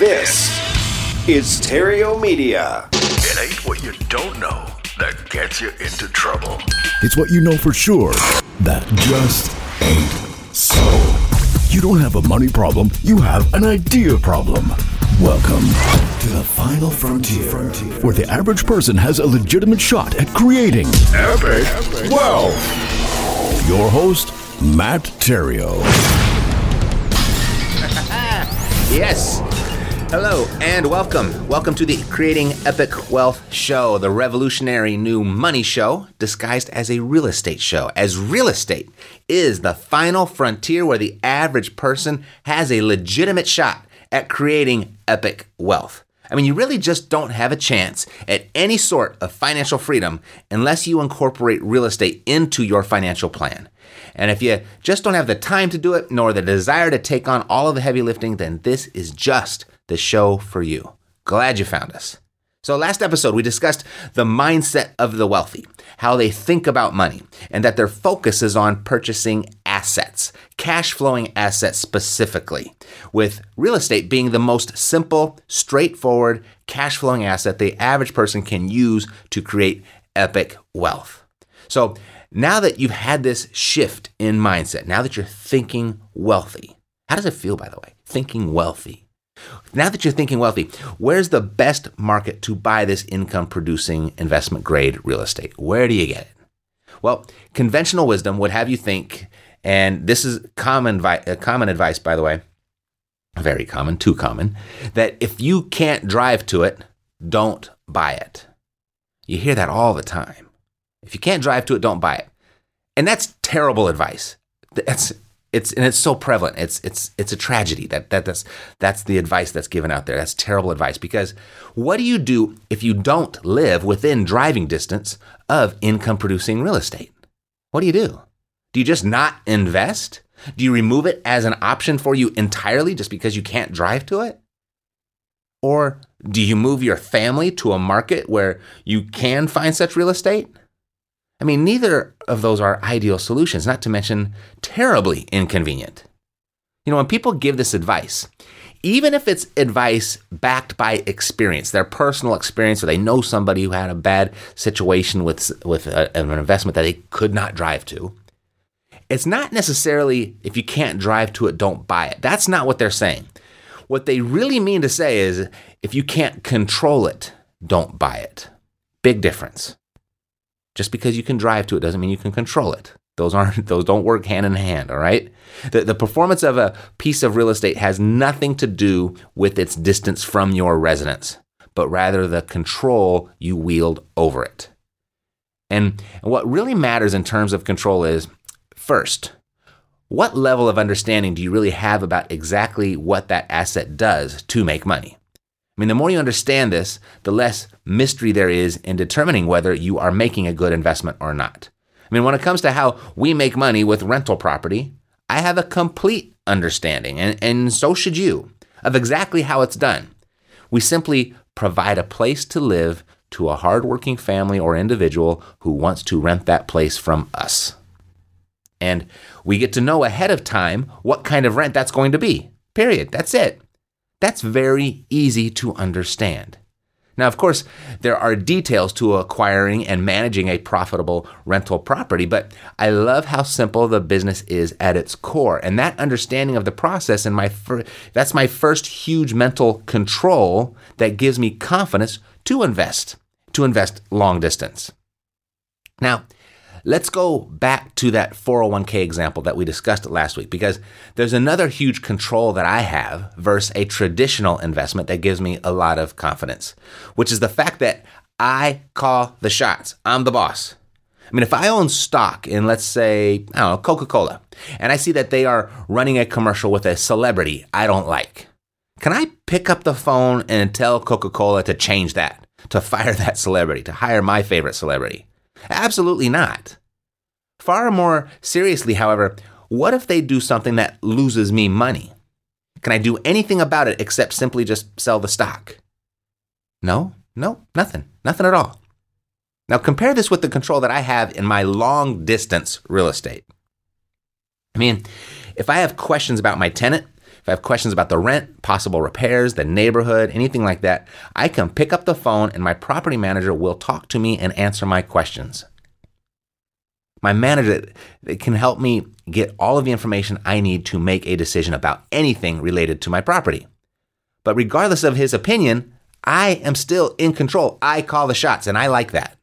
This is Theriault Media. It ain't what you don't know that gets you into trouble. It's what you know for sure that just ain't so. You don't have a money problem, you have an idea problem. Welcome to the final frontier, where the average person has a legitimate shot at creating Epic wealth. Your host, Matt Theriault. Yes. Hello and welcome. Welcome to the Creating Epic Wealth Show, the revolutionary new money show disguised as a real estate show. As real estate is the final frontier where the average person has a legitimate shot at creating epic wealth. I mean, you really just don't have a chance at any sort of financial freedom unless you incorporate real estate into your financial plan. And if you just don't have the time to do it, nor the desire to take on all of the heavy lifting, then this is just the show for you. Glad you found us. So, last episode, we discussed the mindset of the wealthy, how they think about money, and that their focus is on purchasing assets, cash flowing assets specifically, with real estate being the most simple, straightforward, cash flowing asset the average person can use to create epic wealth. So, now that you've had this shift in mindset, now that you're thinking wealthy, how does it feel, by the way? Thinking wealthy. Now that you're thinking wealthy, where's the best market to buy this income producing investment grade real estate? Where do you get it? Well, conventional wisdom would have you think, and this is common, vi- uh, common advice, by the way, very common, too common, that if you can't drive to it, don't buy it. You hear that all the time. If you can't drive to it, don't buy it. And that's terrible advice. That's it's and it's so prevalent. It's it's it's a tragedy that, that that's that's the advice that's given out there. That's terrible advice because what do you do if you don't live within driving distance of income producing real estate? What do you do? Do you just not invest? Do you remove it as an option for you entirely just because you can't drive to it? Or do you move your family to a market where you can find such real estate? I mean, neither of those are ideal solutions, not to mention terribly inconvenient. You know, when people give this advice, even if it's advice backed by experience, their personal experience, or they know somebody who had a bad situation with, with a, an investment that they could not drive to, it's not necessarily if you can't drive to it, don't buy it. That's not what they're saying. What they really mean to say is if you can't control it, don't buy it. Big difference. Just because you can drive to it doesn't mean you can control it. Those aren't those don't work hand in hand, all right? The, the performance of a piece of real estate has nothing to do with its distance from your residence, but rather the control you wield over it. And, what really matters in terms of control is first, what level of understanding do you really have about exactly what that asset does to make money? I mean, the more you understand this, the less mystery there is in determining whether you are making a good investment or not. I mean, when it comes to how we make money with rental property, I have a complete understanding, and, and so should you, of exactly how it's done. We simply provide a place to live to a hardworking family or individual who wants to rent that place from us. And we get to know ahead of time what kind of rent that's going to be. Period. That's it. That's very easy to understand. Now, of course, there are details to acquiring and managing a profitable rental property, but I love how simple the business is at its core. And that understanding of the process and my fir- that's my first huge mental control that gives me confidence to invest, to invest long distance. Now, Let's go back to that 401k example that we discussed last week because there's another huge control that I have versus a traditional investment that gives me a lot of confidence, which is the fact that I call the shots. I'm the boss. I mean, if I own stock in, let's say, I don't know, Coca Cola, and I see that they are running a commercial with a celebrity I don't like, can I pick up the phone and tell Coca Cola to change that, to fire that celebrity, to hire my favorite celebrity? Absolutely not. Far more seriously, however, what if they do something that loses me money? Can I do anything about it except simply just sell the stock? No, no, nothing, nothing at all. Now compare this with the control that I have in my long distance real estate. I mean, if I have questions about my tenant, I have questions about the rent, possible repairs, the neighborhood, anything like that, I can pick up the phone and my property manager will talk to me and answer my questions. My manager can help me get all of the information I need to make a decision about anything related to my property. But regardless of his opinion, I am still in control. I call the shots, and I like that.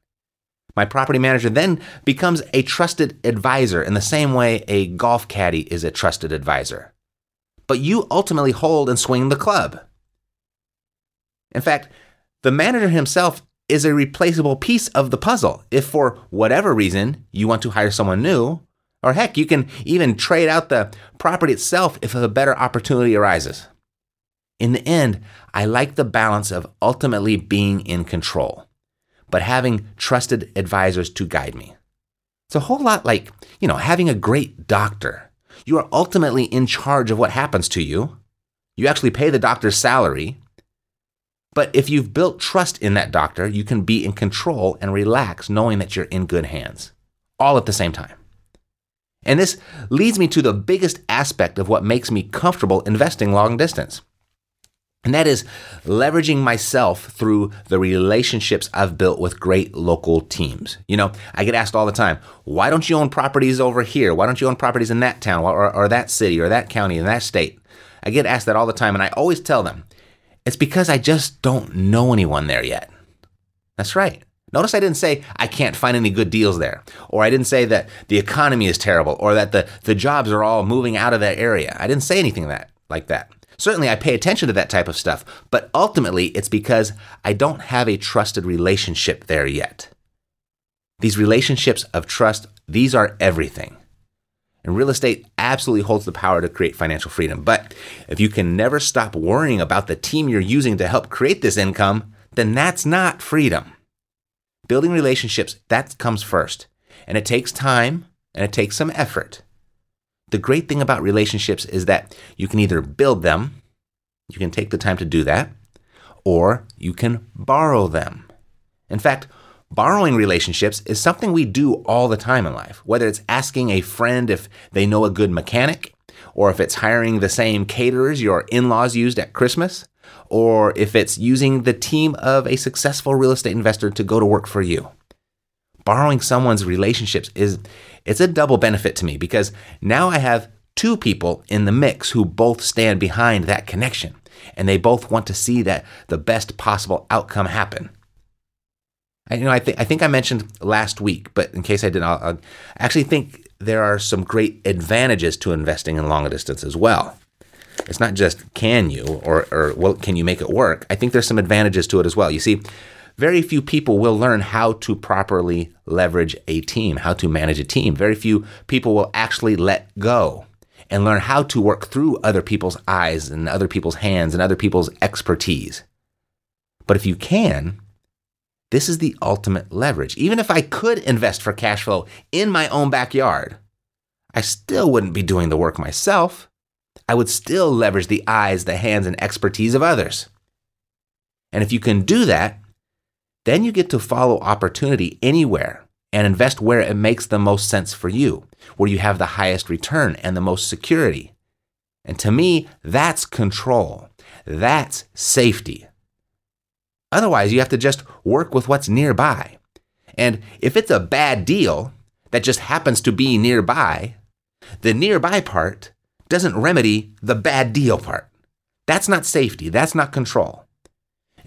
My property manager then becomes a trusted advisor in the same way a golf caddy is a trusted advisor. But you ultimately hold and swing the club. In fact, the manager himself is a replaceable piece of the puzzle. If for whatever reason you want to hire someone new, or heck, you can even trade out the property itself if a better opportunity arises. In the end, I like the balance of ultimately being in control, but having trusted advisors to guide me. It's a whole lot like, you know, having a great doctor. You are ultimately in charge of what happens to you. You actually pay the doctor's salary. But if you've built trust in that doctor, you can be in control and relax knowing that you're in good hands, all at the same time. And this leads me to the biggest aspect of what makes me comfortable investing long distance. And that is leveraging myself through the relationships I've built with great local teams. You know, I get asked all the time, why don't you own properties over here? Why don't you own properties in that town or, or that city or that county in that state? I get asked that all the time, and I always tell them, it's because I just don't know anyone there yet. That's right. Notice I didn't say I can't find any good deals there, or I didn't say that the economy is terrible, or that the, the jobs are all moving out of that area. I didn't say anything that like that. Certainly, I pay attention to that type of stuff, but ultimately, it's because I don't have a trusted relationship there yet. These relationships of trust, these are everything. And real estate absolutely holds the power to create financial freedom. But if you can never stop worrying about the team you're using to help create this income, then that's not freedom. Building relationships, that comes first. And it takes time and it takes some effort. The great thing about relationships is that you can either build them, you can take the time to do that, or you can borrow them. In fact, borrowing relationships is something we do all the time in life, whether it's asking a friend if they know a good mechanic, or if it's hiring the same caterers your in laws used at Christmas, or if it's using the team of a successful real estate investor to go to work for you. Borrowing someone's relationships is it's a double benefit to me because now I have two people in the mix who both stand behind that connection and they both want to see that the best possible outcome happen. I, you know, I think I think I mentioned last week, but in case I didn't, I'll, I'll actually think there are some great advantages to investing in long distance as well. It's not just can you or or well, can you make it work? I think there's some advantages to it as well. You see, very few people will learn how to properly leverage a team, how to manage a team. Very few people will actually let go and learn how to work through other people's eyes and other people's hands and other people's expertise. But if you can, this is the ultimate leverage. Even if I could invest for cash flow in my own backyard, I still wouldn't be doing the work myself. I would still leverage the eyes, the hands, and expertise of others. And if you can do that, then you get to follow opportunity anywhere and invest where it makes the most sense for you, where you have the highest return and the most security. And to me, that's control. That's safety. Otherwise, you have to just work with what's nearby. And if it's a bad deal that just happens to be nearby, the nearby part doesn't remedy the bad deal part. That's not safety. That's not control.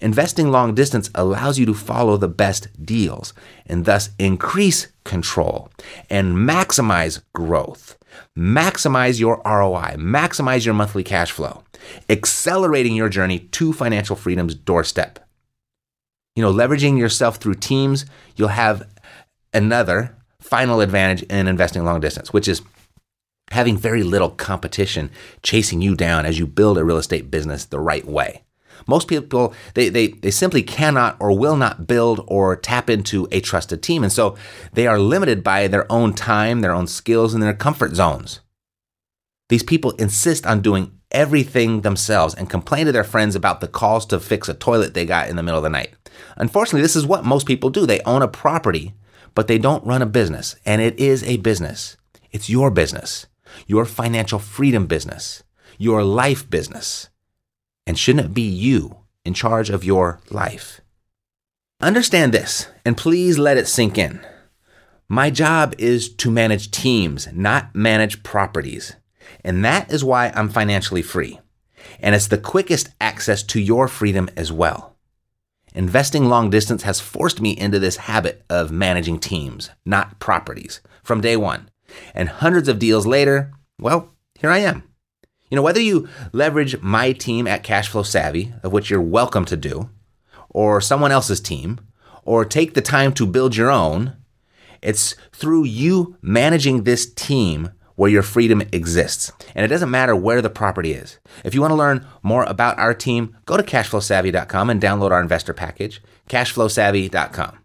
Investing long distance allows you to follow the best deals and thus increase control and maximize growth, maximize your ROI, maximize your monthly cash flow, accelerating your journey to financial freedom's doorstep. You know, leveraging yourself through teams, you'll have another final advantage in investing long distance, which is having very little competition chasing you down as you build a real estate business the right way. Most people, they, they, they simply cannot or will not build or tap into a trusted team. And so they are limited by their own time, their own skills, and their comfort zones. These people insist on doing everything themselves and complain to their friends about the calls to fix a toilet they got in the middle of the night. Unfortunately, this is what most people do. They own a property, but they don't run a business. And it is a business. It's your business, your financial freedom business. your life business. And shouldn't it be you in charge of your life? Understand this, and please let it sink in. My job is to manage teams, not manage properties. And that is why I'm financially free. And it's the quickest access to your freedom as well. Investing long distance has forced me into this habit of managing teams, not properties, from day one. And hundreds of deals later, well, here I am. You know, whether you leverage my team at Cashflow Savvy, of which you're welcome to do, or someone else's team, or take the time to build your own, it's through you managing this team where your freedom exists. And it doesn't matter where the property is. If you want to learn more about our team, go to cashflowsavvy.com and download our investor package, cashflowsavvy.com.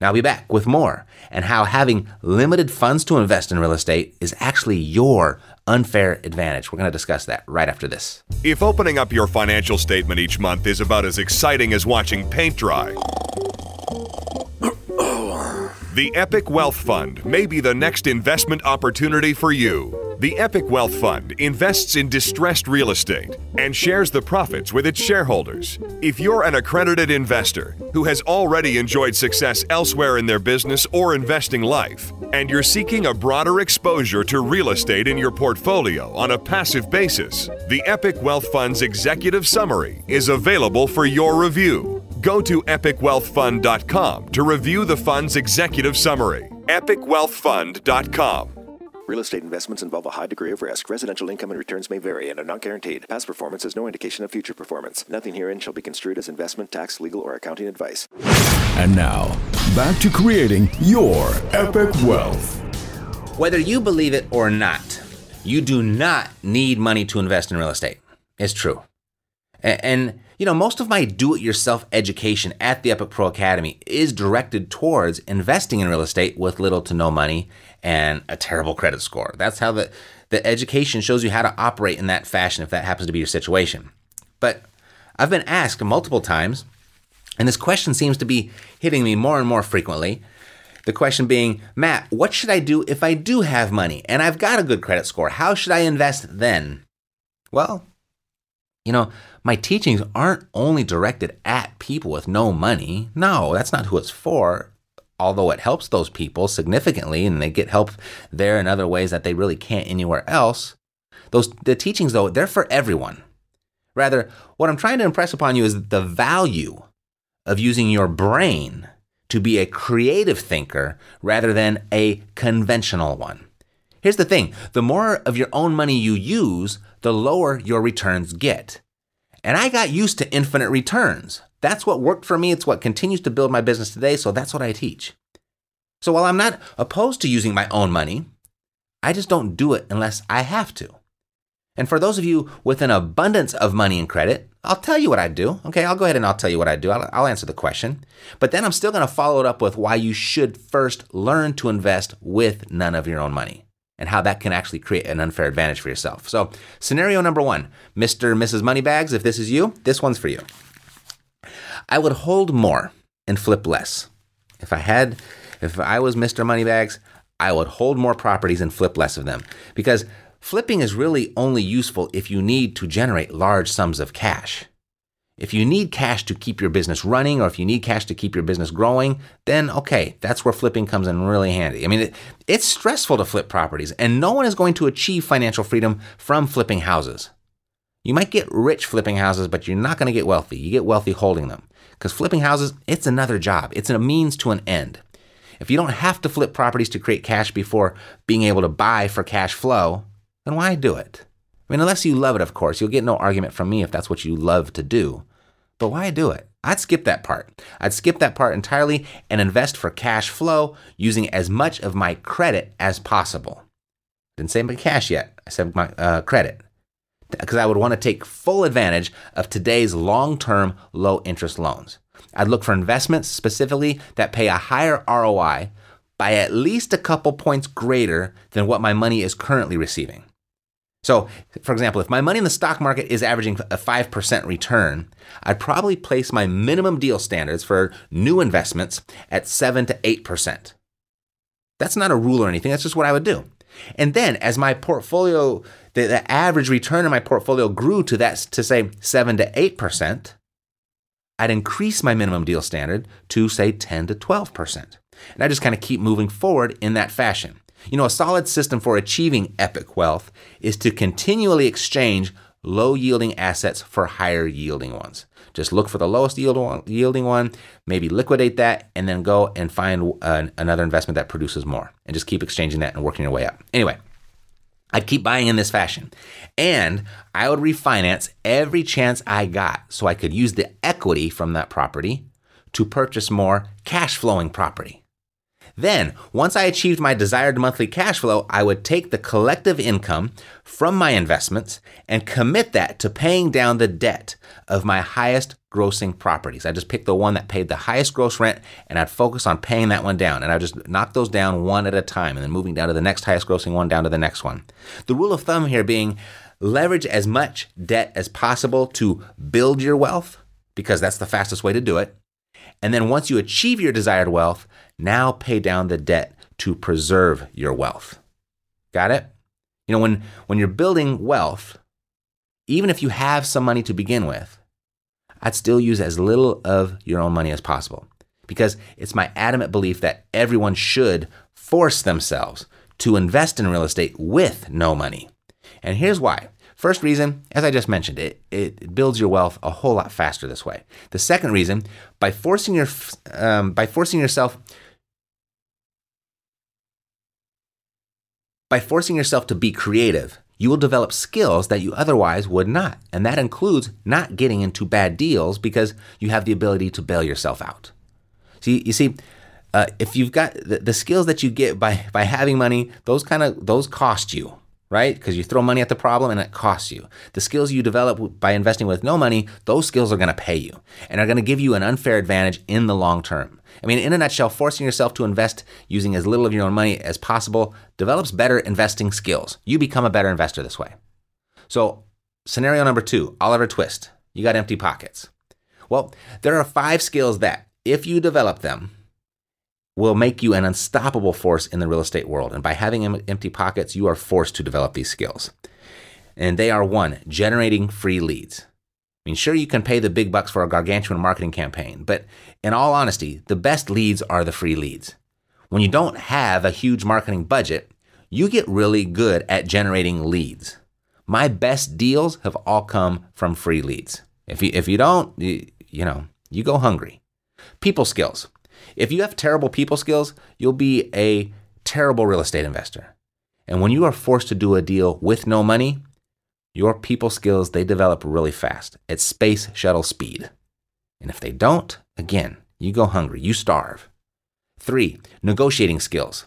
Now I'll be back with more and how having limited funds to invest in real estate is actually your unfair advantage. We're going to discuss that right after this. If opening up your financial statement each month is about as exciting as watching paint dry, the Epic Wealth Fund may be the next investment opportunity for you. The Epic Wealth Fund invests in distressed real estate and shares the profits with its shareholders. If you're an accredited investor who has already enjoyed success elsewhere in their business or investing life, and you're seeking a broader exposure to real estate in your portfolio on a passive basis, the Epic Wealth Fund's executive summary is available for your review. Go to epicwealthfund.com to review the fund's executive summary. epicwealthfund.com. Real estate investments involve a high degree of risk. Residential income and returns may vary and are not guaranteed. Past performance is no indication of future performance. Nothing herein shall be construed as investment, tax, legal, or accounting advice. And now, back to creating your epic wealth. Whether you believe it or not, you do not need money to invest in real estate. It's true. A- And, you know, most of my do it yourself education at the Epic Pro Academy is directed towards investing in real estate with little to no money and a terrible credit score. That's how the, the education shows you how to operate in that fashion if that happens to be your situation. But I've been asked multiple times, and this question seems to be hitting me more and more frequently. The question being, Matt, what should I do if I do have money and I've got a good credit score? How should I invest then? Well, you know, my teachings aren't only directed at people with no money. No, that's not who it's for. Although it helps those people significantly and they get help there in other ways that they really can't anywhere else. Those the teachings though, they're for everyone. Rather, what I'm trying to impress upon you is the value of using your brain to be a creative thinker rather than a conventional one. Here's the thing the more of your own money you use, the lower your returns get. And I got used to infinite returns. That's what worked for me. It's what continues to build my business today. So that's what I teach. So while I'm not opposed to using my own money, I just don't do it unless I have to. And for those of you with an abundance of money and credit, I'll tell you what I do. Okay, I'll go ahead and I'll tell you what I do. I'll, I'll answer the question. But then I'm still going to follow it up with why you should first learn to invest with none of your own money and how that can actually create an unfair advantage for yourself. So, scenario number one Mr. and Mrs. Moneybags, if this is you, this one's for you. I would hold more and flip less. If I had, if I was Mr. Moneybags, I would hold more properties and flip less of them because flipping is really only useful if you need to generate large sums of cash. If you need cash to keep your business running or if you need cash to keep your business growing, then okay, that's where flipping comes in really handy. I mean, it, it's stressful to flip properties, and no one is going to achieve financial freedom from flipping houses. You might get rich flipping houses, but you're not going to get wealthy. You get wealthy holding them. Because flipping houses, it's another job, it's a means to an end. If you don't have to flip properties to create cash before being able to buy for cash flow, then why do it? I mean, unless you love it, of course, you'll get no argument from me if that's what you love to do. But why do it? I'd skip that part. I'd skip that part entirely and invest for cash flow using as much of my credit as possible. Didn't say my cash yet. I said my uh, credit. Because I would want to take full advantage of today's long term, low interest loans. I'd look for investments specifically that pay a higher ROI by at least a couple points greater than what my money is currently receiving. So, for example, if my money in the stock market is averaging a 5% return, I'd probably place my minimum deal standards for new investments at 7 to 8%. That's not a rule or anything, that's just what I would do. And then as my portfolio, the, the average return in my portfolio grew to that, to say seven to 8%, I'd increase my minimum deal standard to say 10 to 12%. And I just kind of keep moving forward in that fashion. You know, a solid system for achieving epic wealth is to continually exchange low yielding assets for higher yielding ones. Just look for the lowest yielding one, maybe liquidate that, and then go and find uh, another investment that produces more. And just keep exchanging that and working your way up. Anyway, I'd keep buying in this fashion. And I would refinance every chance I got so I could use the equity from that property to purchase more cash flowing property. Then, once I achieved my desired monthly cash flow, I would take the collective income from my investments and commit that to paying down the debt of my highest grossing properties. I just picked the one that paid the highest gross rent and I'd focus on paying that one down. And I just knock those down one at a time and then moving down to the next highest grossing one down to the next one. The rule of thumb here being leverage as much debt as possible to build your wealth because that's the fastest way to do it. And then once you achieve your desired wealth, now pay down the debt to preserve your wealth. Got it? You know, when, when you're building wealth, even if you have some money to begin with, I'd still use as little of your own money as possible because it's my adamant belief that everyone should force themselves to invest in real estate with no money. And here's why. First reason, as I just mentioned, it, it builds your wealth a whole lot faster this way. The second reason, by forcing your um, by forcing yourself By forcing yourself to be creative, you will develop skills that you otherwise would not. And that includes not getting into bad deals because you have the ability to bail yourself out. See, you see, uh, if you've got the, the skills that you get by by having money, those kind of those cost you, right? Because you throw money at the problem and it costs you. The skills you develop by investing with no money, those skills are going to pay you and are going to give you an unfair advantage in the long term. I mean, in a nutshell, forcing yourself to invest using as little of your own money as possible develops better investing skills. You become a better investor this way. So, scenario number two Oliver Twist. You got empty pockets. Well, there are five skills that, if you develop them, will make you an unstoppable force in the real estate world. And by having empty pockets, you are forced to develop these skills. And they are one, generating free leads. I mean, sure, you can pay the big bucks for a gargantuan marketing campaign, but in all honesty, the best leads are the free leads. When you don't have a huge marketing budget, you get really good at generating leads. My best deals have all come from free leads. If you, if you don't, you, you know, you go hungry. People skills. If you have terrible people skills, you'll be a terrible real estate investor. And when you are forced to do a deal with no money, your people skills, they develop really fast at space shuttle speed. And if they don't, again, you go hungry, you starve. Three, negotiating skills.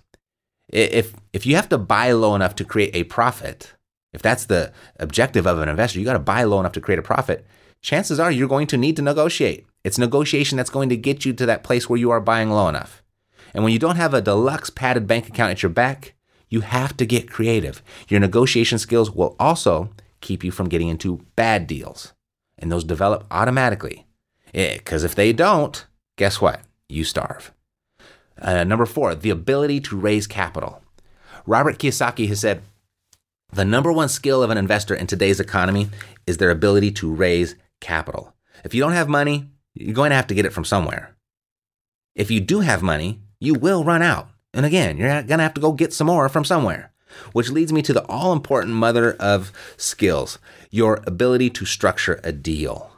If, if you have to buy low enough to create a profit, if that's the objective of an investor, you got to buy low enough to create a profit, chances are you're going to need to negotiate. It's negotiation that's going to get you to that place where you are buying low enough. And when you don't have a deluxe padded bank account at your back, you have to get creative. Your negotiation skills will also keep you from getting into bad deals. And those develop automatically. Because if they don't, guess what? You starve. Uh, number four, the ability to raise capital. Robert Kiyosaki has said the number one skill of an investor in today's economy is their ability to raise capital. If you don't have money, you're going to have to get it from somewhere. If you do have money, you will run out. And again, you're going to have to go get some more from somewhere. Which leads me to the all important mother of skills your ability to structure a deal.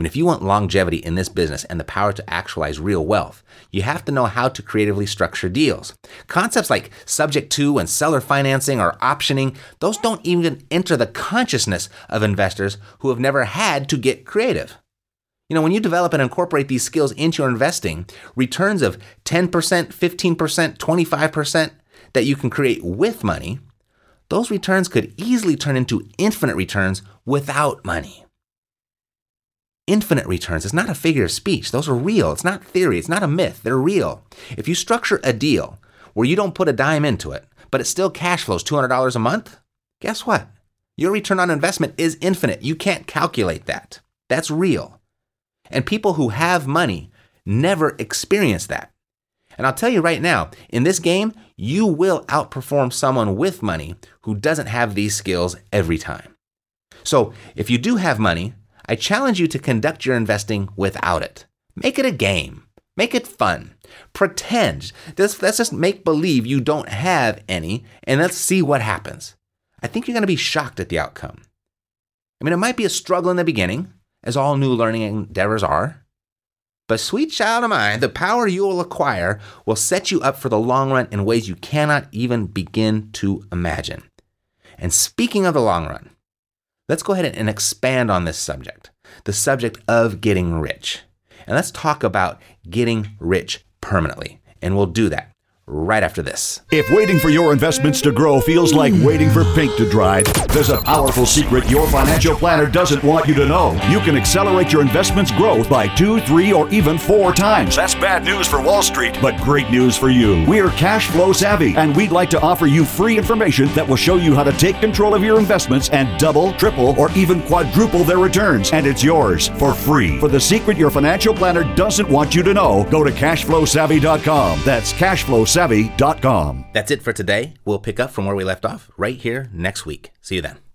Mean, if you want longevity in this business and the power to actualize real wealth, you have to know how to creatively structure deals. Concepts like subject to and seller financing or optioning, those don't even enter the consciousness of investors who have never had to get creative. You know, when you develop and incorporate these skills into your investing, returns of 10%, 15%, 25% that you can create with money, those returns could easily turn into infinite returns without money. Infinite returns is not a figure of speech. Those are real. It's not theory. It's not a myth. They're real. If you structure a deal where you don't put a dime into it, but it still cash flows $200 a month, guess what? Your return on investment is infinite. You can't calculate that. That's real. And people who have money never experience that. And I'll tell you right now, in this game, you will outperform someone with money who doesn't have these skills every time. So if you do have money, I challenge you to conduct your investing without it. Make it a game. Make it fun. Pretend. Let's, just make believe you don't have any and let's see what happens. I think you're going to be shocked at the outcome. I mean, it might be a struggle in the beginning, as all new learning endeavors are. But, sweet child of mine, the power you will acquire will set you up for the long run in ways you cannot even begin to imagine. And speaking of the long run, let's go ahead and expand on this subject the subject of getting rich. And let's talk about getting rich permanently. And we'll do that right after this. If waiting for your investments to grow feels like waiting for paint to dry, there's a powerful secret your financial planner doesn't want you to know. You can accelerate your investments' growth by two, three, or even four times. That's bad news for Wall Street, but great news for you. We're cash flow savvy, and we'd like to offer you free information that will show you how to take control of your investments and double, triple, or even quadruple their returns. And it's yours for free. For the secret your financial planner doesn't want you to know, go to cashflowsavvy.com. That's cashflowsavvy.com. That's it for today. We'll pick up from where we left off right here next week. See you then.